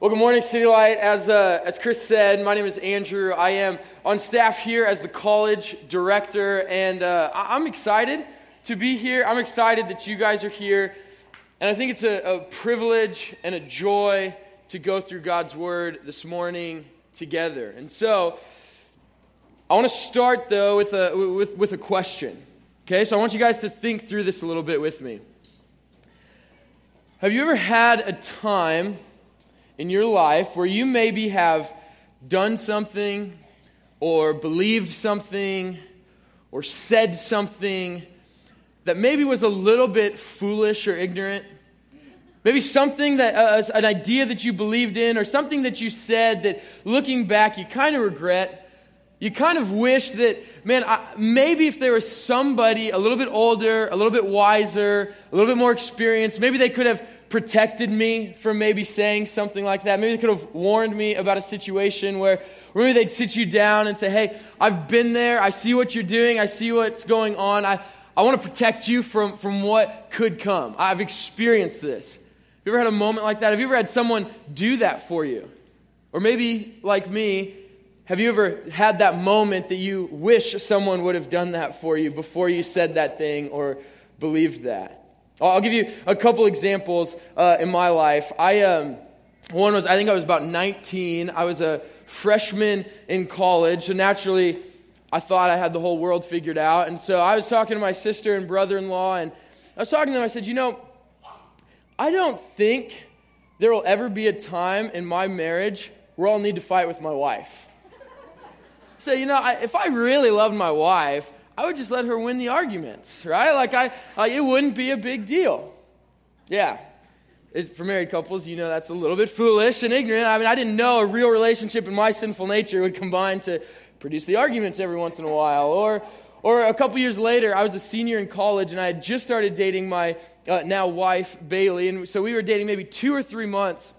Well, good morning, City Light. As, uh, as Chris said, my name is Andrew. I am on staff here as the college director, and uh, I- I'm excited to be here. I'm excited that you guys are here, and I think it's a, a privilege and a joy to go through God's Word this morning together. And so, I want to start, though, with a, with, with a question. Okay, so I want you guys to think through this a little bit with me. Have you ever had a time in your life where you maybe have done something or believed something or said something that maybe was a little bit foolish or ignorant? Maybe something that, uh, an idea that you believed in, or something that you said that looking back you kind of regret. You kind of wish that, man, I, maybe if there was somebody a little bit older, a little bit wiser, a little bit more experienced, maybe they could have protected me from maybe saying something like that. Maybe they could have warned me about a situation where, maybe they'd sit you down and say, hey, I've been there. I see what you're doing. I see what's going on. I, I want to protect you from, from what could come. I've experienced this. Have you ever had a moment like that? Have you ever had someone do that for you? Or maybe, like me, have you ever had that moment that you wish someone would have done that for you before you said that thing or believed that? I'll give you a couple examples uh, in my life. I um, one was I think I was about 19. I was a freshman in college, so naturally I thought I had the whole world figured out. And so I was talking to my sister and brother-in-law, and I was talking to them. I said, you know, I don't think there will ever be a time in my marriage where I'll need to fight with my wife. So you know, I, if I really loved my wife, I would just let her win the arguments, right? Like, I, like it wouldn't be a big deal. Yeah. It's, for married couples, you know that's a little bit foolish and ignorant. I mean, I didn't know a real relationship in my sinful nature would combine to produce the arguments every once in a while. Or, or a couple years later, I was a senior in college and I had just started dating my uh, now wife, Bailey. And so we were dating maybe two or three months.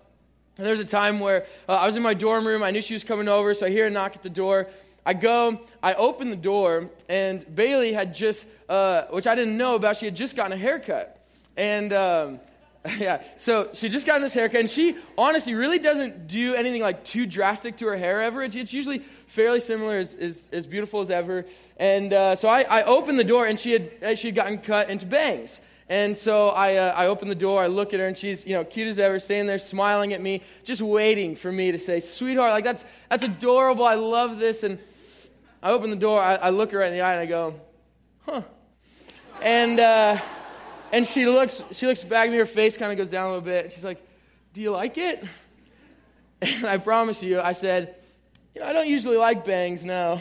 And there was a time where uh, I was in my dorm room. I knew she was coming over, so I hear a knock at the door. I go, I open the door, and Bailey had just, uh, which I didn't know about, she had just gotten a haircut. And, um, yeah, so she just gotten this haircut, and she honestly really doesn't do anything like too drastic to her hair ever. It's, it's usually fairly similar, as, as, as beautiful as ever. And uh, so I, I opened the door, and she had, uh, she had gotten cut into bangs. And so I, uh, I open the door, I look at her, and she's, you know, cute as ever, standing there smiling at me, just waiting for me to say, sweetheart, like that's, that's adorable, I love this. And I open the door, I, I, look her right in the eye, and I go, huh. And, uh, and she looks, she looks back at me, her face kind of goes down a little bit. She's like, do you like it? And I promise you, I said, you know, I don't usually like bangs, no.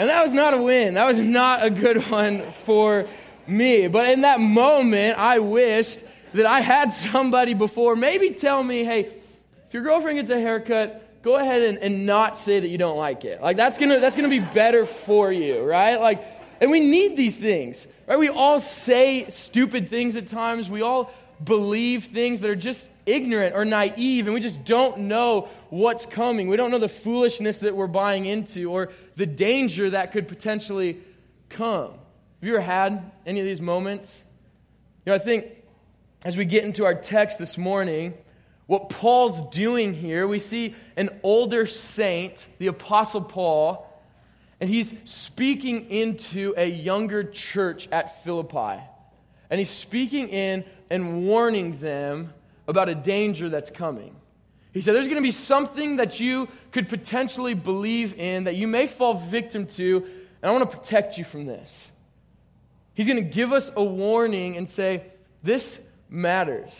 And that was not a win. That was not a good one for me. But in that moment, I wished that I had somebody before maybe tell me, hey, if your girlfriend gets a haircut, go ahead and, and not say that you don't like it. Like that's gonna that's gonna be better for you, right? Like, and we need these things, right? We all say stupid things at times. We all believe things that are just ignorant or naive, and we just don't know what's coming. We don't know the foolishness that we're buying into or the danger that could potentially come. Have you ever had any of these moments? You know, I think as we get into our text this morning, what Paul's doing here, we see an older saint, the Apostle Paul, and he's speaking into a younger church at Philippi. And he's speaking in and warning them about a danger that's coming. He said, There's going to be something that you could potentially believe in that you may fall victim to, and I want to protect you from this. He's going to give us a warning and say, This matters.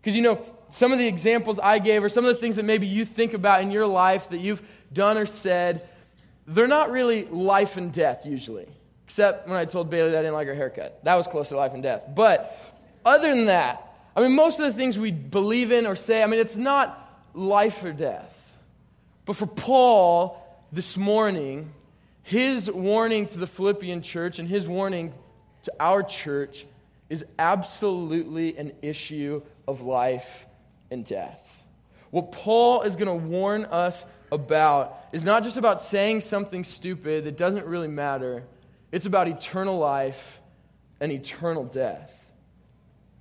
Because you know, some of the examples I gave or some of the things that maybe you think about in your life that you've done or said, they're not really life and death usually. Except when I told Bailey that I didn't like her haircut. That was close to life and death. But other than that, I mean, most of the things we believe in or say, I mean, it's not life or death. But for Paul this morning, his warning to the Philippian church and his warning to our church is absolutely an issue of life and death. What Paul is going to warn us about is not just about saying something stupid that doesn't really matter, it's about eternal life and eternal death.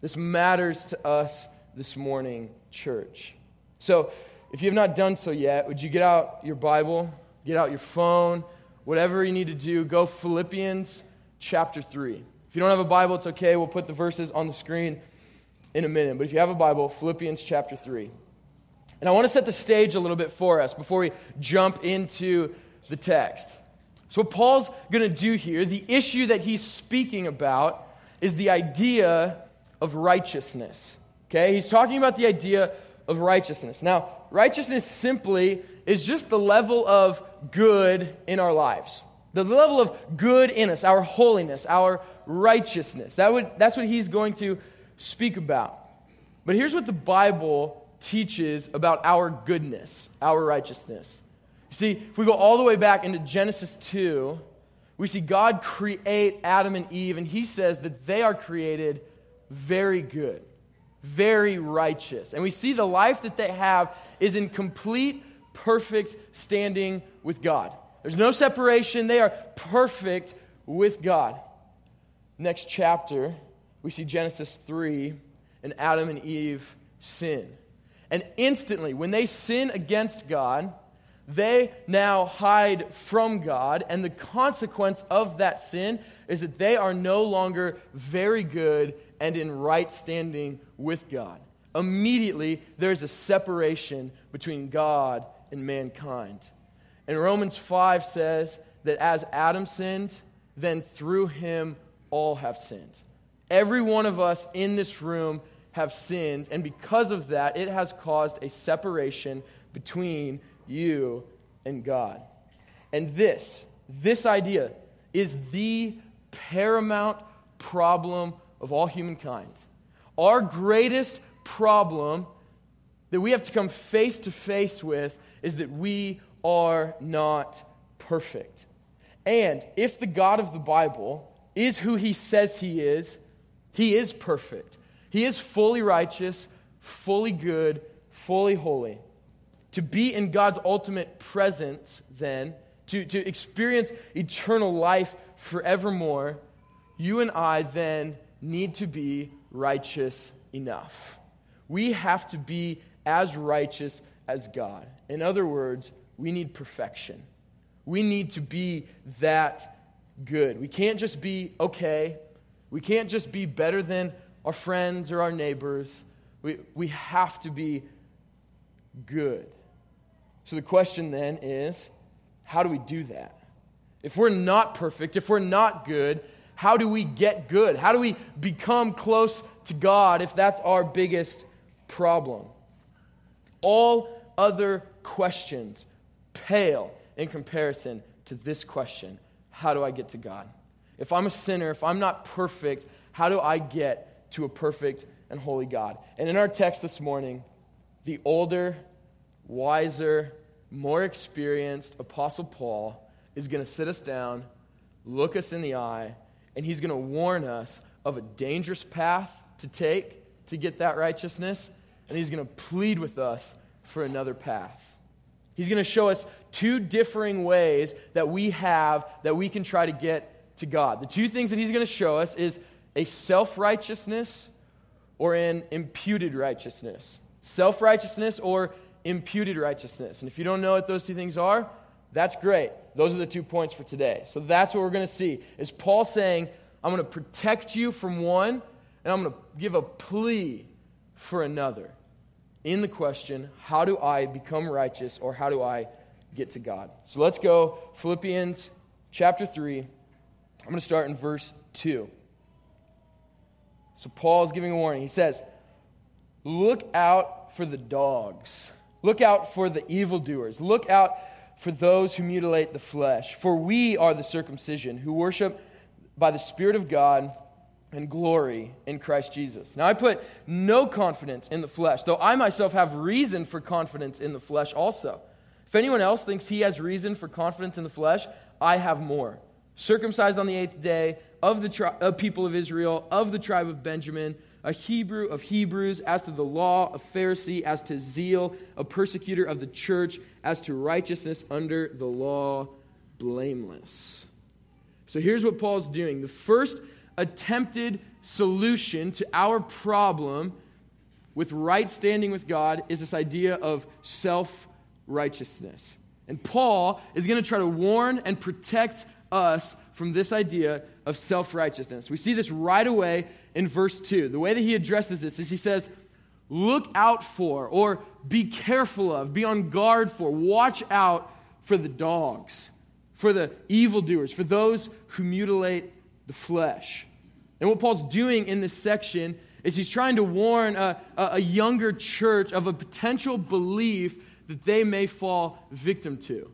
This matters to us this morning, church. So, if you have not done so yet, would you get out your Bible, get out your phone, whatever you need to do, go Philippians chapter 3. If you don't have a Bible, it's okay. We'll put the verses on the screen in a minute. But if you have a Bible, Philippians chapter 3. And I want to set the stage a little bit for us before we jump into the text. So, what Paul's going to do here, the issue that he's speaking about, is the idea of righteousness. Okay? He's talking about the idea of righteousness. Now, righteousness simply is just the level of good in our lives. The level of good in us, our holiness, our righteousness. That would, that's what he's going to speak about. But here's what the Bible teaches about our goodness, our righteousness. You see, if we go all the way back into Genesis 2, we see God create Adam and Eve, and he says that they are created very good, very righteous. And we see the life that they have is in complete, perfect standing with God. There's no separation, they are perfect with God. Next chapter, we see Genesis 3, and Adam and Eve sin. And instantly, when they sin against God, they now hide from God, and the consequence of that sin is that they are no longer very good and in right standing with God. Immediately, there's a separation between God and mankind. And Romans 5 says that as Adam sinned, then through him all have sinned. Every one of us in this room have sinned, and because of that, it has caused a separation between you and God. And this, this idea, is the paramount problem of all humankind. Our greatest problem that we have to come face to face with is that we are not perfect. And if the God of the Bible is who he says he is, he is perfect. He is fully righteous, fully good, fully holy. To be in God's ultimate presence, then, to, to experience eternal life forevermore, you and I then need to be righteous enough. We have to be as righteous as God. In other words, we need perfection. We need to be that good. We can't just be okay. We can't just be better than our friends or our neighbors. We, we have to be good. So the question then is how do we do that? If we're not perfect, if we're not good, how do we get good? How do we become close to God if that's our biggest problem? All other questions pale in comparison to this question How do I get to God? If I'm a sinner, if I'm not perfect, how do I get to a perfect and holy God? And in our text this morning, the older wiser, more experienced Apostle Paul is going to sit us down, look us in the eye, and he's going to warn us of a dangerous path to take to get that righteousness, and he's going to plead with us for another path. He's going to show us two differing ways that we have that we can try to get to God. The two things that he's going to show us is a self righteousness or an imputed righteousness. Self righteousness or imputed righteousness. And if you don't know what those two things are, that's great. Those are the two points for today. So that's what we're going to see. Is Paul saying, I'm going to protect you from one, and I'm going to give a plea for another. In the question, how do I become righteous or how do I get to God? So let's go Philippians chapter 3. I'm going to start in verse 2. So Paul is giving a warning. He says, Look out for the dogs Look out for the evildoers. Look out for those who mutilate the flesh. For we are the circumcision who worship by the Spirit of God and glory in Christ Jesus. Now, I put no confidence in the flesh, though I myself have reason for confidence in the flesh also. If anyone else thinks he has reason for confidence in the flesh, I have more. Circumcised on the eighth day, of the tri- of people of Israel, of the tribe of Benjamin a Hebrew of Hebrews, as to the law, a Pharisee, as to zeal, a persecutor of the church, as to righteousness under the law, blameless. So here's what Paul's doing. The first attempted solution to our problem with right standing with God is this idea of self righteousness. And Paul is going to try to warn and protect us from this idea of self righteousness. We see this right away in verse 2. The way that he addresses this is he says, Look out for, or be careful of, be on guard for, watch out for the dogs, for the evildoers, for those who mutilate the flesh. And what Paul's doing in this section is he's trying to warn a, a, younger church of a potential belief that they may fall victim to.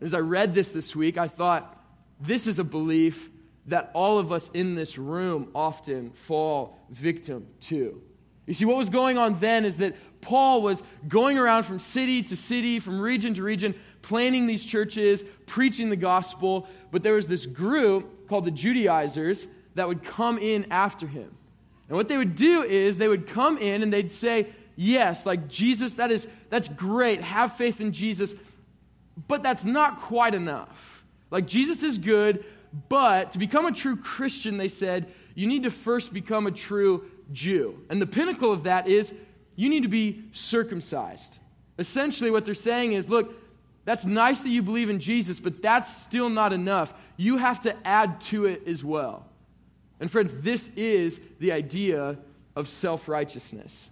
As I read this this week, I thought, this is a belief that all of us in this room often fall victim to. You see, what was going on then is that Paul was going around from city to city, from region to region, planning these churches, preaching the gospel, but there was this group called the Judaizers that would come in after him. And what they would do is they would come in and they'd say, Yes, like Jesus, that is that's great. Have faith in Jesus. But that's not quite enough. Like Jesus is good, but to become a true Christian, they said, you need to first become a true Jew. And the pinnacle of that is you need to be circumcised. Essentially, what they're saying is look, that's nice that you believe in Jesus, but that's still not enough. You have to add to it as well. And friends, this is the idea of self righteousness.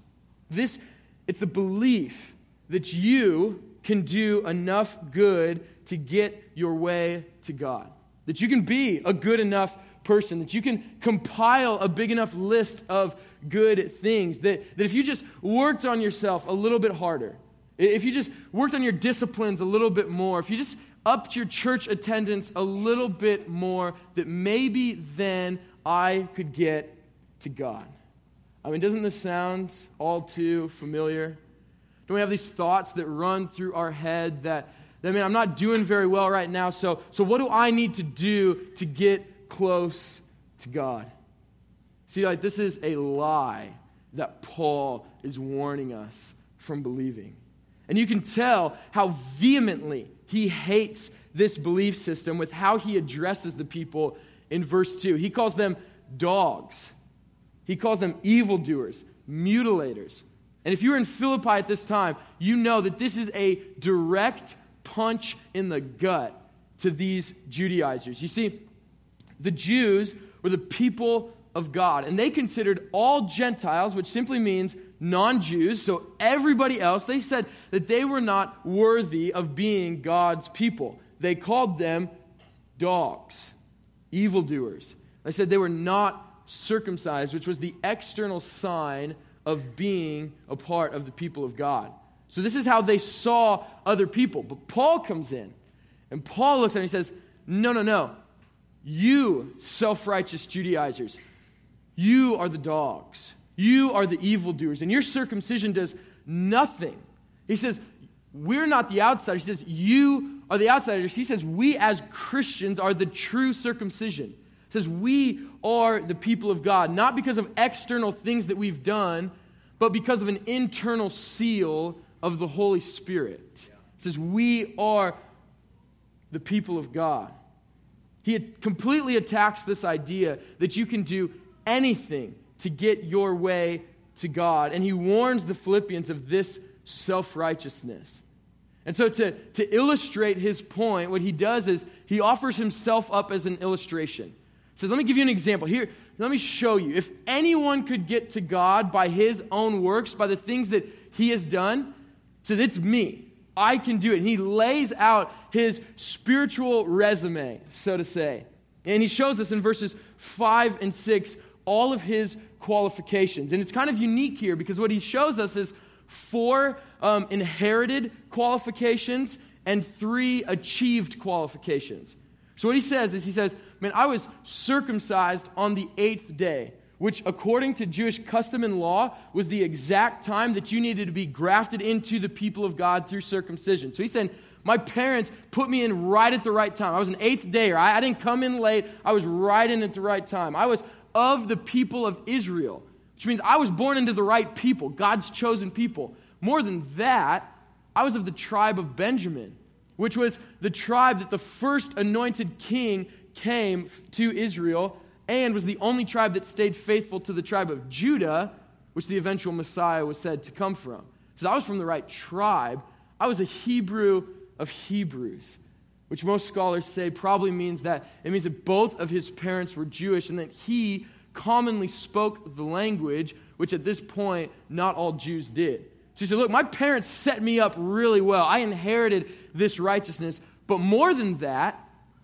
This, it's the belief that you can do enough good to get your way to God. That you can be a good enough person, that you can compile a big enough list of good things, that, that if you just worked on yourself a little bit harder, if you just worked on your disciplines a little bit more, if you just upped your church attendance a little bit more, that maybe then I could get to God. I mean, doesn't this sound all too familiar? Don't we have these thoughts that run through our head that, I mean, I'm not doing very well right now, so, so what do I need to do to get close to God? See, like, this is a lie that Paul is warning us from believing. And you can tell how vehemently he hates this belief system with how he addresses the people in verse 2. He calls them dogs, he calls them evildoers, mutilators. And if you're in Philippi at this time, you know that this is a direct punch in the gut to these Judaizers. You see, the Jews were the people of God, and they considered all Gentiles, which simply means non Jews, so everybody else, they said that they were not worthy of being God's people. They called them dogs evildoers. They said they were not circumcised, which was the external sign of being a part of the people of God. So this is how they saw other people. But Paul comes in, and Paul looks at him and he says, No, no, no. You self righteous Judaizers, you are the dogs. You are the evildoers, and your circumcision does nothing. He says, We're not the outsiders. He says, You are the outsiders. He says, We as Christians are the true circumcision. He says, We are the people of God, not because of external things that we've done, but because of an internal seal of the Holy Spirit. Says, We are the people of God. He completely attacks this idea that you can do anything to get your way to God. And he warns the Philippians of this self righteousness. And so, to, to illustrate his point, what he does is he offers himself up as an illustration. He says, Let me give you an example. Here, let me show you. If anyone could get to God by his own works, by the things that he has done, says, It's me. I can do it. And he lays out his spiritual resume, so to say. And he shows us in verses 5 and 6 all of his qualifications. And it's kind of unique here because what he shows us is four um, inherited qualifications and three achieved qualifications. So, what he says is, he says, Man, I was circumcised on the eighth day, which, according to Jewish custom and law, was the exact time that you needed to be grafted into the people of God through circumcision. So, he said, My parents put me in right at the right time. I was an eighth dayer. I, I didn't come in late, I was right in at the right time. I was of the people of Israel which means I was born into the right people, God's chosen people. More than that, I was of the tribe of Benjamin, which was the tribe that the first anointed king came to Israel and was the only tribe that stayed faithful to the tribe of Judah, which the eventual Messiah was said to come from. So I was from the right tribe. I was a Hebrew of Hebrews, which most scholars say probably means that it means that both of his parents were Jewish and that he commonly spoke the language, which at this point not all Jews did. She said, Look, my parents set me up really well. I inherited this righteousness. But more than that,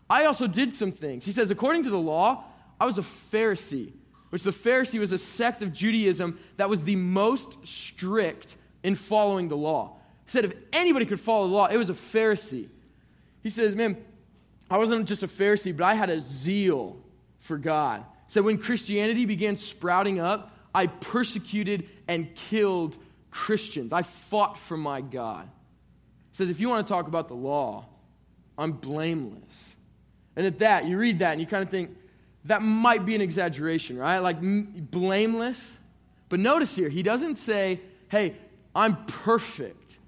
I also did some things. He says, According to the law, I was a Pharisee, which the Pharisee was a sect of Judaism that was the most strict in following the law. He said, If anybody could follow the law, it was a Pharisee. He says, Man, I wasn't just a Pharisee, but I had a zeal for God. So when Christianity began sprouting up, I persecuted and killed Christians. I fought for my God. He says, if you want to talk about the law, I'm blameless. And at that, you read that and you kind of think, that might be an exaggeration, right? Like m- blameless. But notice here, he doesn't say, hey, I'm perfect.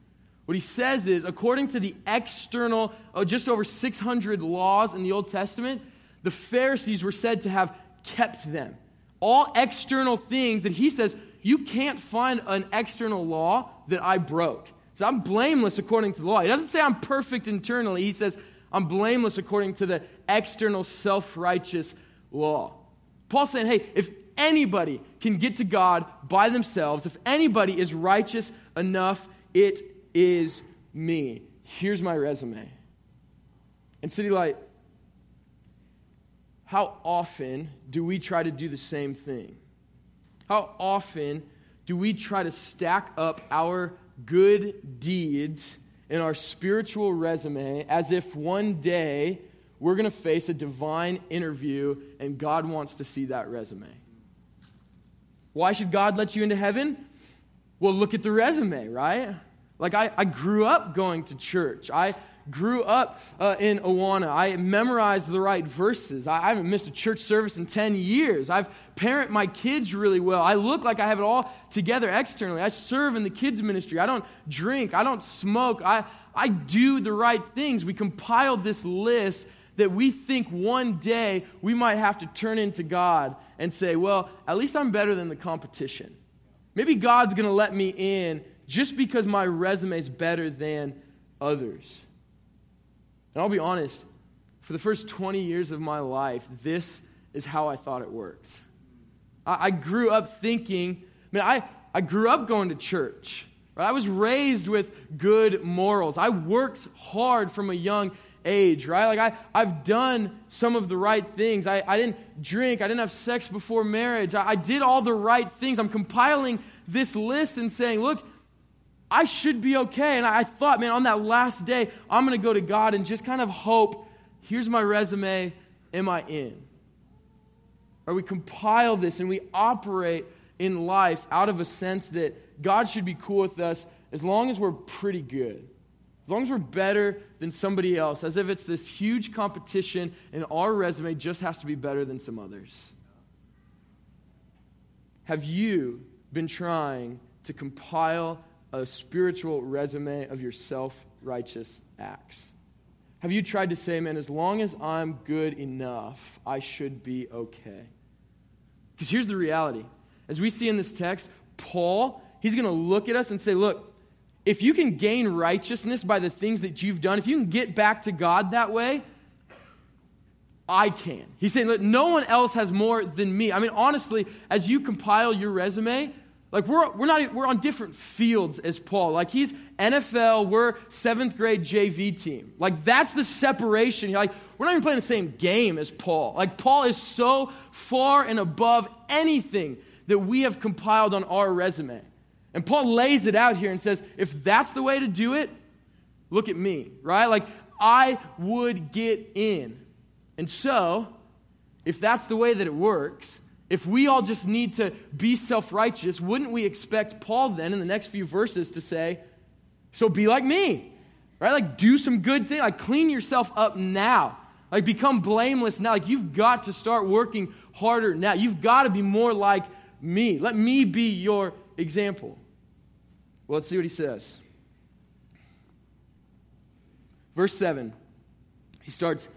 What he says is, according to the external, oh, just over 600 laws in the Old Testament, the Pharisees were said to have kept them. All external things that he says, you can't find an external law that I broke. So I'm blameless according to the law. He doesn't say I'm perfect internally. He says I'm blameless according to the external self righteous law. Paul's saying, hey, if anybody can get to God by themselves, if anybody is righteous enough, it is me. Here's my resume. And City Light, how often do we try to do the same thing? How often do we try to stack up our good deeds in our spiritual resume as if one day we're going to face a divine interview and God wants to see that resume? Why should God let you into heaven? Well, look at the resume, right? Like, I, I grew up going to church. I grew up uh, in Awana. I memorized the right verses. I, I, haven't missed a church service in 10 years. I've parent my kids really well. I look like I have it all together externally. I serve in the kids' ministry. I don't drink. I don't smoke. I, I do the right things. We compiled this list that we think one day we might have to turn into God and say, well, at least I'm better than the competition. Maybe God's going to let me in just because my resume is better than others. And I'll be honest, for the first 20 years of my life, this is how I thought it worked. I, I grew up thinking, I mean, I, I grew up going to church. Right? I was raised with good morals. I worked hard from a young age, right? Like I, I've done some of the right things. I, I didn't drink. I didn't have sex before marriage. I, I did all the right things. I'm compiling this list and saying, look, I should be okay. And I thought, man, on that last day, I'm going to go to God and just kind of hope here's my resume. Am I in? Or we compile this and we operate in life out of a sense that God should be cool with us as long as we're pretty good. As long as we're better than somebody else, as if it's this huge competition and our resume just has to be better than some others. Have you been trying to compile a spiritual resume of your self righteous acts? Have you tried to say, man, as long as I'm good enough, I should be okay? Because here's the reality. As we see in this text, Paul, he's going to look at us and say, look, if you can gain righteousness by the things that you've done, if you can get back to God that way, I can. He's saying no one else has more than me. I mean, honestly, as you compile your resume, like we're, we're not we're on different fields as Paul. Like he's NFL, we're seventh grade JV team. Like that's the separation. Like we're not even playing the same game as Paul. Like Paul is so far and above anything that we have compiled on our resume. And Paul lays it out here and says, if that's the way to do it, look at me, right? Like I would get in. And so, if that's the way that it works, if we all just need to be self righteous, wouldn't we expect Paul then in the next few verses to say, So be like me, right? Like do some good thing, like clean yourself up now, like become blameless now. Like you've got to start working harder now. You've got to be more like me. Let me be your example. Well, let's see what he says. Verse 7, he starts,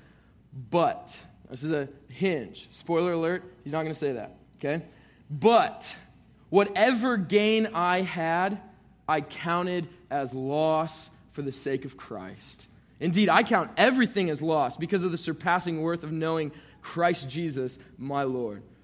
but. This is a hinge. Spoiler alert, he's not going to say that, okay? But Whatever gain I had, I counted as loss for the sake of Christ. Indeed, I count everything as loss because of the surpassing worth of knowing Christ Jesus, my Lord.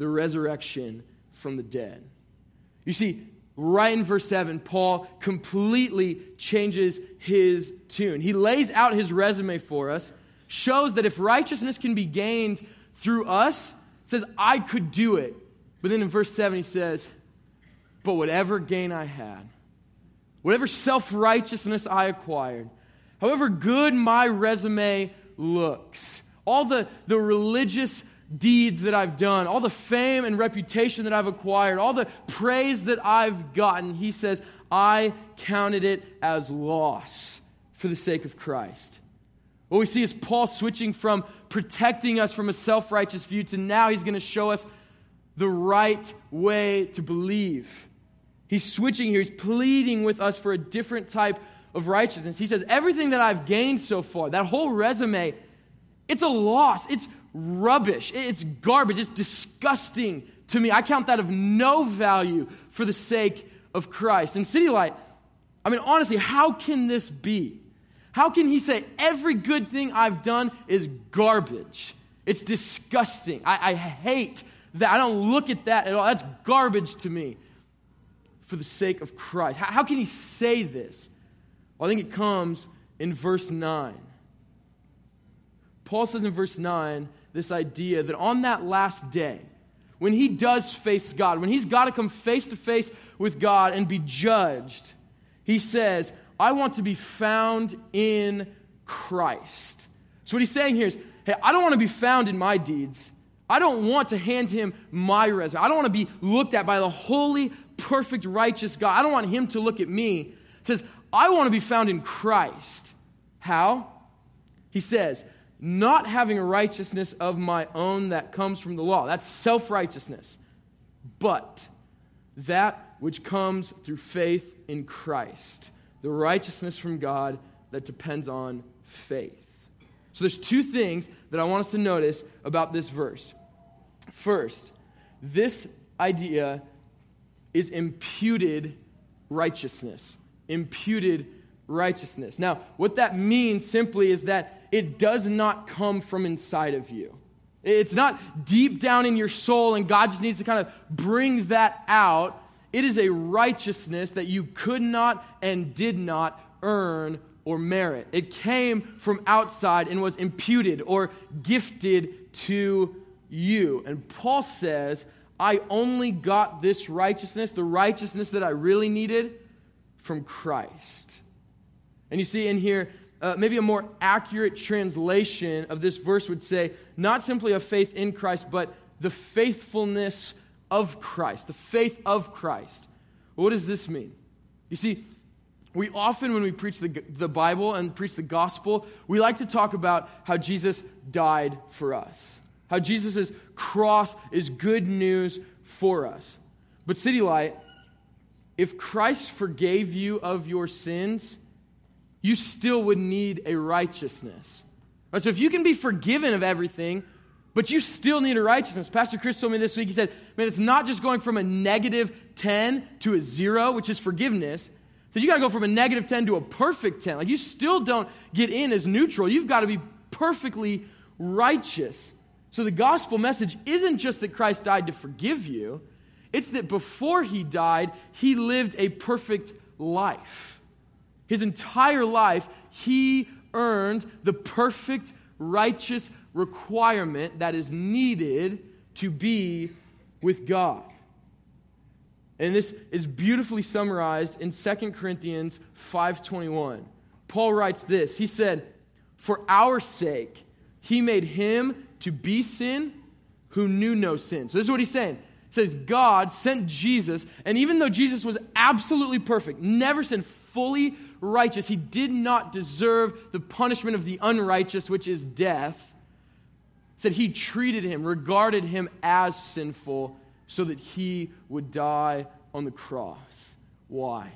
the resurrection from the dead. You see, right in verse 7, Paul completely changes his tune. He lays out his resume for us, shows that if righteousness can be gained through us, says, I could do it. But then in verse 7, he says, But whatever gain I had, whatever self righteousness I acquired, however good my resume looks, all the, the religious deeds that I've done, all the fame and reputation that I've acquired, all the praise that I've gotten, he says, I counted it as loss for the sake of Christ. What we see is Paul switching from protecting us from a self righteous view to now he's going to show us the right way to believe. He's switching here. He's pleading with us for a different type of righteousness. He says, Everything that I've gained so far, that whole resume, it's a loss. It's rubbish. It's garbage. It's disgusting to me. I count that of no value for the sake of Christ. And City Light, I mean, honestly, how can this be? How can he say every good thing I've done is garbage? It's disgusting. I, I hate that. I don't look at that at all. That's garbage to me for the sake of Christ. How, how can he say this? Well, I think it comes in verse 9. Paul says in verse 9 this idea that on that last day, when he does face God, when he's got to come face to face with God and be judged, he says, I want to be found in Christ. So, what he's saying here is, hey, I don't want to be found in my deeds. I don't want to hand him my resume. I don't want to be looked at by the holy, perfect, righteous God. I don't want him to look at me. He says, I want to be found in Christ. How? He says, not having a righteousness of my own that comes from the law. That's self righteousness. But that which comes through faith in Christ, the righteousness from God that depends on faith. So there's two things that I want us to notice about this verse. First, this idea is imputed righteousness. Imputed righteousness. Now, what that means simply is that it does not come from inside of you. It's not deep down in your soul, and God just needs to kind of bring that out. It is a righteousness that you could not and did not earn or merit. It came from outside and was imputed or gifted to you. And Paul says, I only got this righteousness, the righteousness that I really needed, from Christ. And you see in here, uh, maybe a more accurate translation of this verse would say, not simply a faith in Christ, but the faithfulness of Christ, the faith of Christ. what does this mean? You see, we often, when we preach the, the Bible and preach the gospel, we like to talk about how Jesus died for us how Jesus' cross is good news for us. But, City Light, if Christ forgave you of your sins, you still would need a righteousness. Right, so, if you can be forgiven of everything, but you still need a righteousness. Pastor Chris told me this week, he said, man, it's not just going from a negative 10 to a zero, which is forgiveness. So you got to go from a negative 10 to a perfect 10. Like you still don't get in as neutral. You've got to be perfectly righteous. So the gospel message isn't just that Christ died to forgive you, it's that before he died, he lived a perfect life. His entire life, he earned the perfect, righteous requirement that is needed to be with God. And this is beautifully summarized in 2 Corinthians 5:21. Paul writes this. He said, "For our sake he made him to be sin who knew no sin. So this is what he's saying. says God sent Jesus, and even though Jesus was absolutely perfect, never sinned, fully righteous, he did not deserve the punishment of the unrighteous, which is death. Said he treated him, regarded him as sinful, so that he would die on the cross. Why?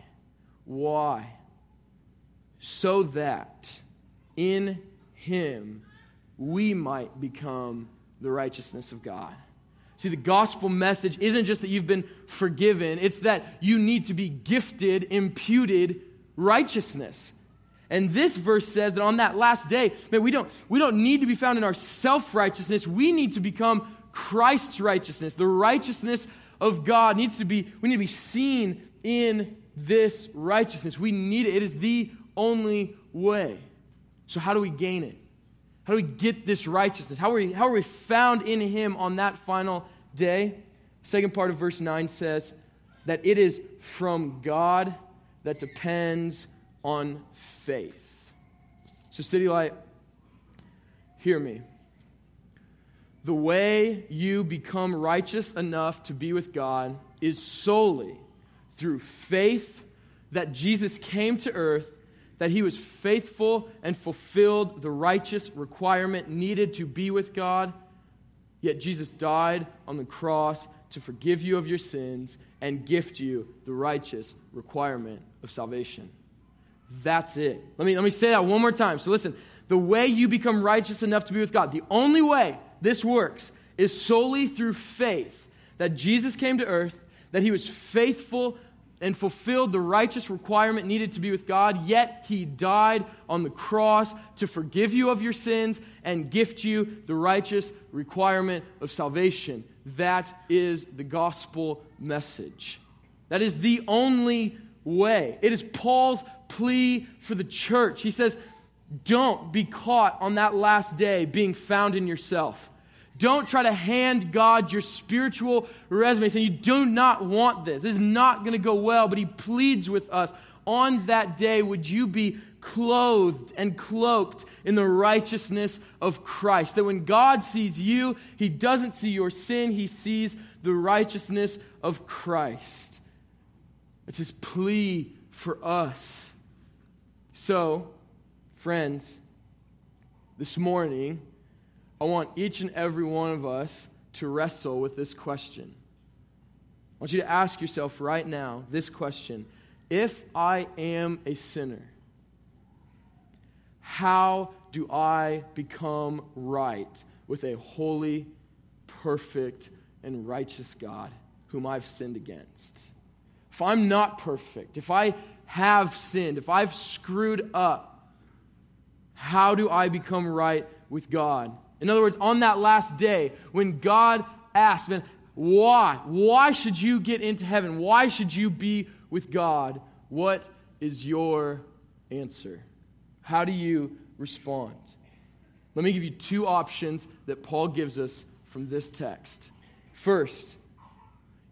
Why? So that in him we might become the righteousness of God. See, the gospel message isn't just that you've been forgiven, it's that you need to be gifted, imputed righteousness. And this verse says that on that last day, man, we don't, we don't need to be found in our self righteousness. We need to become Christ's righteousness. The righteousness of God needs to be, we need to be seen in this righteousness. We need it. It is the only way. So, how do we gain it? How do we get this righteousness? How are we, how are we found in Him on that final day? Second part of verse 9 says that it is from God that depends on faith. So, City Light, hear me. The way you become righteous enough to be with God is solely through faith that Jesus came to earth that he was faithful and fulfilled the righteous requirement needed to be with God. Yet Jesus died on the cross to forgive you of your sins and gift you the righteous requirement of salvation. That's it. Let me, let me say that one more time. So, listen the way you become righteous enough to be with God, the only way this works is solely through faith that Jesus came to earth, that he was faithful and fulfilled the righteous requirement needed to be with God, yet he died on the cross to forgive you of your sins and gift you the righteous requirement of salvation. That is the gospel message. That is the only way. It is Paul's plea for the church. He says, Don't be caught on that last day being found in yourself. Don't try to hand God your spiritual resume saying, You do not want this. This is not going to go well. But He pleads with us on that day, would you be clothed and cloaked in the righteousness of Christ? That when God sees you, He doesn't see your sin, He sees the righteousness of Christ. It's His plea for us. So, friends, this morning, I want each and every one of us to wrestle with this question. I want you to ask yourself right now this question If I am a sinner, how do I become right with a holy, perfect, and righteous God whom I've sinned against? If I'm not perfect, if I have sinned, if I've screwed up, how do I become right with God? In other words, on that last day, when God asked, man, why? Why should you get into heaven? Why should you be with God? What is your answer? How do you respond? Let me give you two options that Paul gives us from this text. First,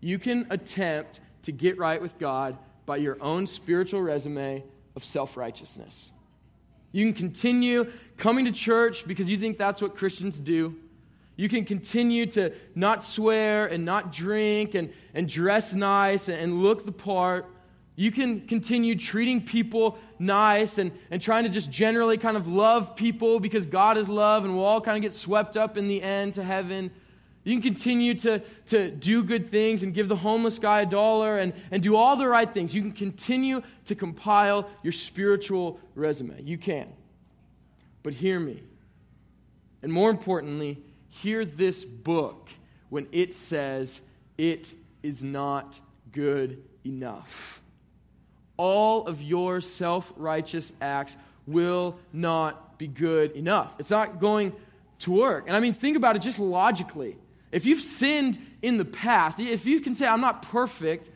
you can attempt to get right with God by your own spiritual resume of self righteousness. You can continue coming to church because you think that's what Christians do. You can continue to not swear and not drink and, and dress nice and, and look the part. You can continue treating people nice and, and trying to just generally kind of love people because God is love and we'll all kind of get swept up in the end to heaven. You can continue to, to do good things and give the homeless guy a dollar and, and do all the right things. You can continue to compile your spiritual resume. You can. But hear me. And more importantly, hear this book when it says it is not good enough. All of your self righteous acts will not be good enough. It's not going to work. And I mean, think about it just logically. If you've sinned in the past, if you can say, I'm not perfect,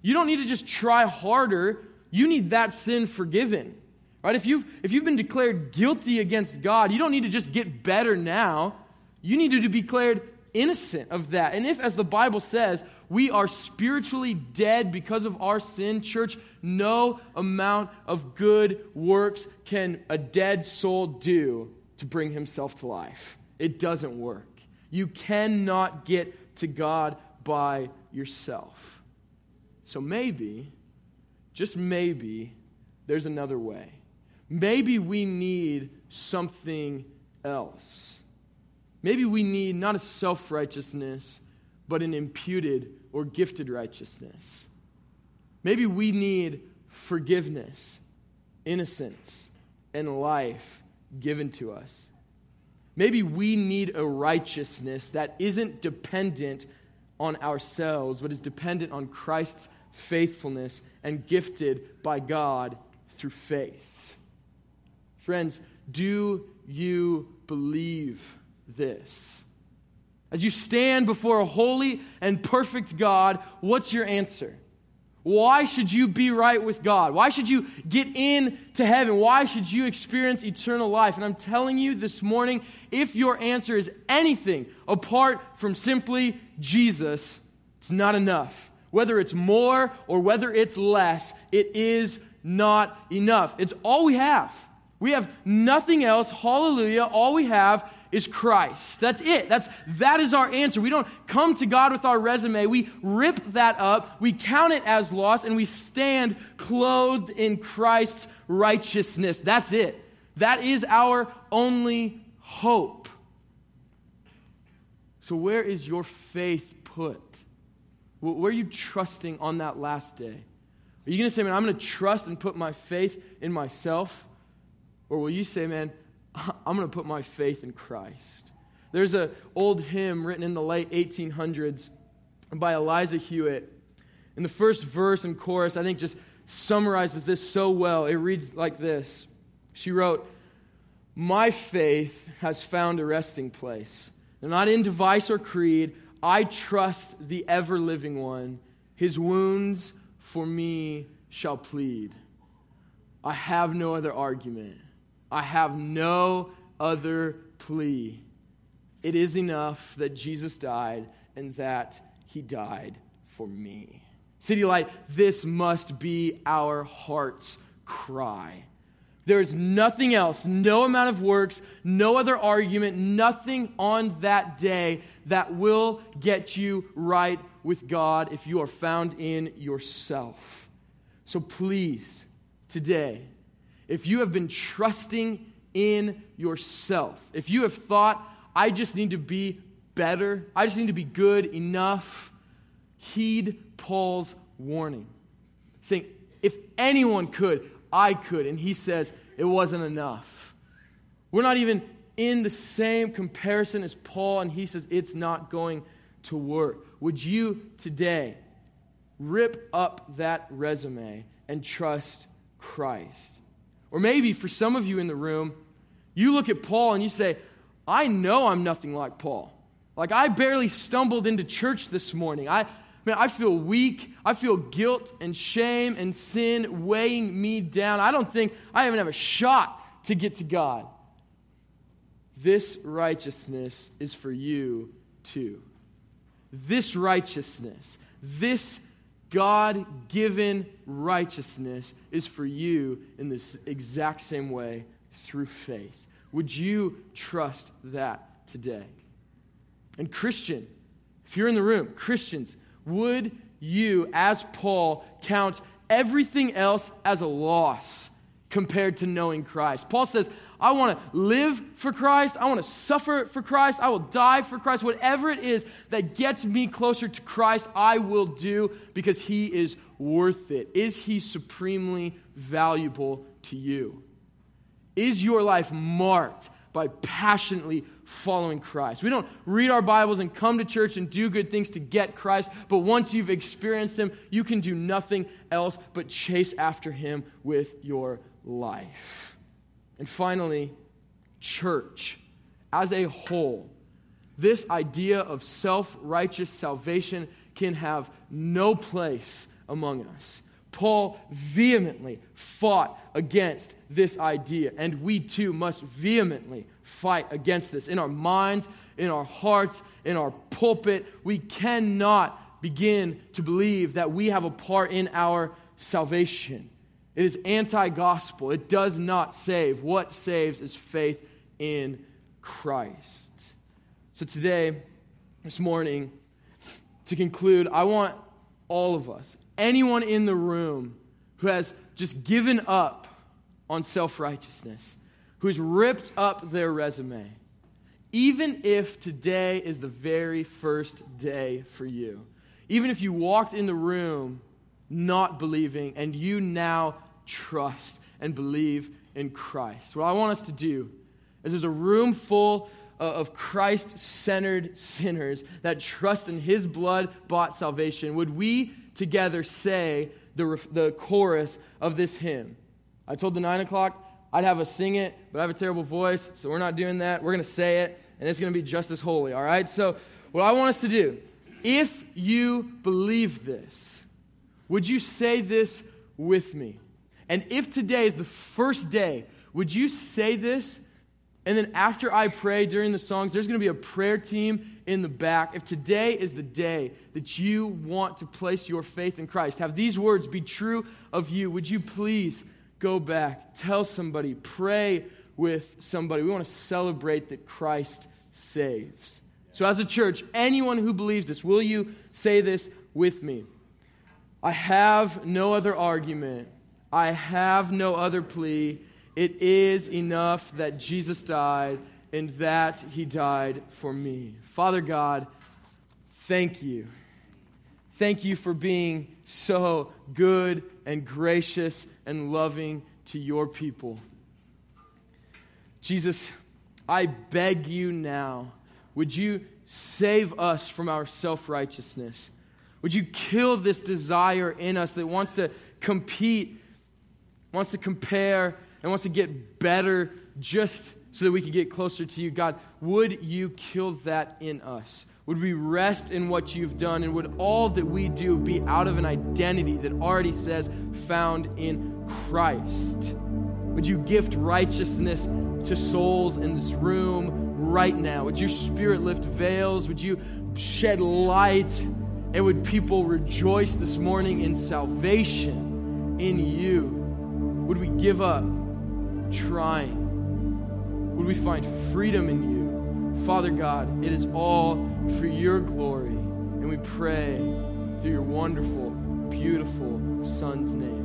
you don't need to just try harder. You need that sin forgiven. Right? If you've, if you've been declared guilty against God, you don't need to just get better now. You need to be declared innocent of that. And if, as the Bible says, we are spiritually dead because of our sin, church, no amount of good works can a dead soul do to bring himself to life. It doesn't work. You cannot get to God by yourself. So maybe, just maybe, there's another way. Maybe we need something else. Maybe we need not a self righteousness, but an imputed or gifted righteousness. Maybe we need forgiveness, innocence, and life given to us. Maybe we need a righteousness that isn't dependent on ourselves, but is dependent on Christ's faithfulness and gifted by God through faith. Friends, do you believe this? As you stand before a holy and perfect God, what's your answer? Why should you be right with God? Why should you get in to heaven? Why should you experience eternal life? And I'm telling you this morning, if your answer is anything apart from simply Jesus, it's not enough. Whether it's more or whether it's less, it is not enough. It's all we have. We have nothing else. Hallelujah. All we have is Christ. That's it. That's, that is our answer. We don't come to God with our resume. We rip that up, we count it as loss, and we stand clothed in Christ's righteousness. That's it. That is our only hope. So, where is your faith put? Where are you trusting on that last day? Are you going to say, man, I'm going to trust and put my faith in myself? Or will you say, man, I'm going to put my faith in Christ. There's an old hymn written in the late 1800s by Eliza Hewitt. In the first verse and chorus, I think just summarizes this so well. It reads like this She wrote, My faith has found a resting place. not in device or creed. I trust the ever living one. His wounds for me shall plead. I have no other argument. I have no other plea. It is enough that Jesus died and that he died for me. City Light, this must be our heart's cry. There is nothing else, no amount of works, no other argument, nothing on that day that will get you right with God if you are found in yourself. So please, today, if you have been trusting in yourself, if you have thought, I just need to be better, I just need to be good enough, heed Paul's warning. Saying, if anyone could, I could. And he says, it wasn't enough. We're not even in the same comparison as Paul, and he says, it's not going to work. Would you today rip up that resume and trust Christ? Or maybe for some of you in the room, you look at Paul and you say, I know I'm nothing like Paul. Like, I barely stumbled into church this morning. I, man, I feel weak. I feel guilt and shame and sin weighing me down. I don't think I even have a shot to get to God. This righteousness is for you too. This righteousness, this God given righteousness is for you in this exact same way through faith. Would you trust that today? And, Christian, if you're in the room, Christians, would you, as Paul, count everything else as a loss compared to knowing Christ? Paul says, I want to live for Christ. I want to suffer for Christ. I will die for Christ. Whatever it is that gets me closer to Christ, I will do because he is worth it. Is he supremely valuable to you? Is your life marked by passionately following Christ? We don't read our Bibles and come to church and do good things to get Christ, but once you've experienced him, you can do nothing else but chase after him with your life. And finally, church as a whole. This idea of self righteous salvation can have no place among us. Paul vehemently fought against this idea, and we too must vehemently fight against this in our minds, in our hearts, in our pulpit. We cannot begin to believe that we have a part in our salvation. It is anti gospel. It does not save. What saves is faith in Christ. So today, this morning, to conclude, I want all of us, anyone in the room who has just given up on self righteousness, who's ripped up their resume, even if today is the very first day for you, even if you walked in the room not believing and you now trust and believe in Christ, what I want us to do is there's a room full uh, of Christ centered sinners that trust in his blood bought salvation. Would we together say the, the chorus of this hymn? I told the nine o'clock I'd have us sing it, but I have a terrible voice, so we're not doing that. We're going to say it, and it's going to be just as holy, all right? So, what I want us to do, if you believe this, would you say this with me? And if today is the first day, would you say this? And then after I pray during the songs, there's going to be a prayer team in the back. If today is the day that you want to place your faith in Christ, have these words be true of you, would you please go back, tell somebody, pray with somebody. We want to celebrate that Christ saves. So, as a church, anyone who believes this, will you say this with me? I have no other argument. I have no other plea. It is enough that Jesus died and that he died for me. Father God, thank you. Thank you for being so good and gracious and loving to your people. Jesus, I beg you now, would you save us from our self righteousness? Would you kill this desire in us that wants to compete, wants to compare, and wants to get better just so that we can get closer to you? God, would you kill that in us? Would we rest in what you've done? And would all that we do be out of an identity that already says found in Christ? Would you gift righteousness to souls in this room right now? Would your spirit lift veils? Would you shed light? And would people rejoice this morning in salvation in you? Would we give up trying? Would we find freedom in you? Father God, it is all for your glory. And we pray through your wonderful, beautiful Son's name.